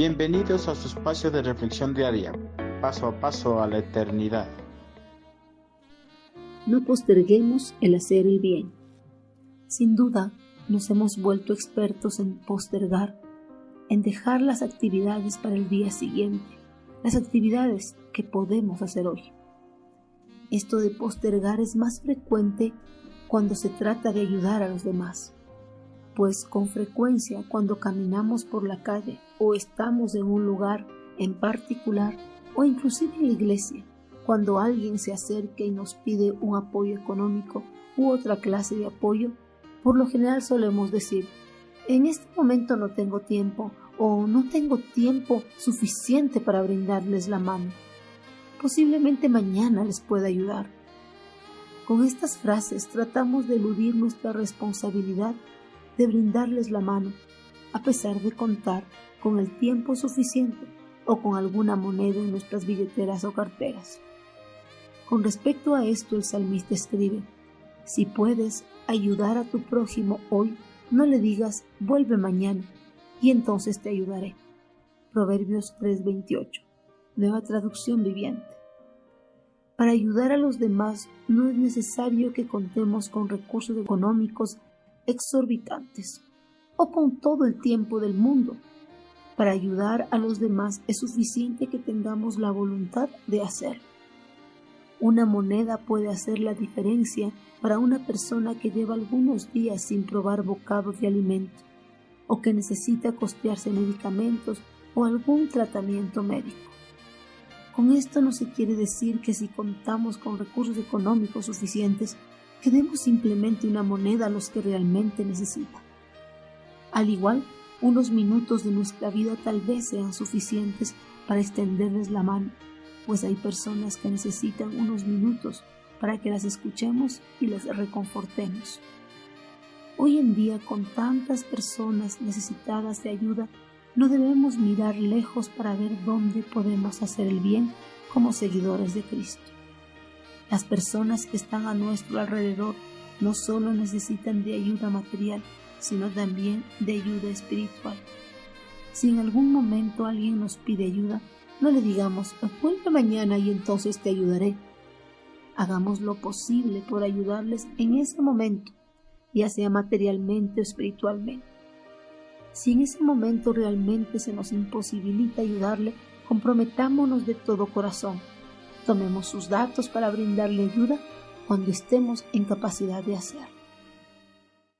Bienvenidos a su espacio de reflexión diaria, paso a paso a la eternidad. No posterguemos el hacer el bien. Sin duda, nos hemos vuelto expertos en postergar, en dejar las actividades para el día siguiente, las actividades que podemos hacer hoy. Esto de postergar es más frecuente cuando se trata de ayudar a los demás pues con frecuencia cuando caminamos por la calle o estamos en un lugar en particular o inclusive en la iglesia, cuando alguien se acerca y nos pide un apoyo económico u otra clase de apoyo, por lo general solemos decir, en este momento no tengo tiempo o no tengo tiempo suficiente para brindarles la mano. Posiblemente mañana les pueda ayudar. Con estas frases tratamos de eludir nuestra responsabilidad de brindarles la mano, a pesar de contar con el tiempo suficiente o con alguna moneda en nuestras billeteras o carteras. Con respecto a esto, el salmista escribe, si puedes ayudar a tu prójimo hoy, no le digas, vuelve mañana, y entonces te ayudaré. Proverbios 3:28, nueva traducción viviente. Para ayudar a los demás no es necesario que contemos con recursos económicos exorbitantes o con todo el tiempo del mundo. Para ayudar a los demás es suficiente que tengamos la voluntad de hacerlo. Una moneda puede hacer la diferencia para una persona que lleva algunos días sin probar bocados de alimento o que necesita costearse medicamentos o algún tratamiento médico. Con esto no se quiere decir que si contamos con recursos económicos suficientes que demos simplemente una moneda a los que realmente necesitan. Al igual, unos minutos de nuestra vida tal vez sean suficientes para extenderles la mano, pues hay personas que necesitan unos minutos para que las escuchemos y las reconfortemos. Hoy en día, con tantas personas necesitadas de ayuda, no debemos mirar lejos para ver dónde podemos hacer el bien como seguidores de Cristo. Las personas que están a nuestro alrededor no solo necesitan de ayuda material, sino también de ayuda espiritual. Si en algún momento alguien nos pide ayuda, no le digamos, vuelve mañana y entonces te ayudaré. Hagamos lo posible por ayudarles en ese momento, ya sea materialmente o espiritualmente. Si en ese momento realmente se nos imposibilita ayudarle, comprometámonos de todo corazón Tomemos sus datos para brindarle ayuda cuando estemos en capacidad de hacerlo.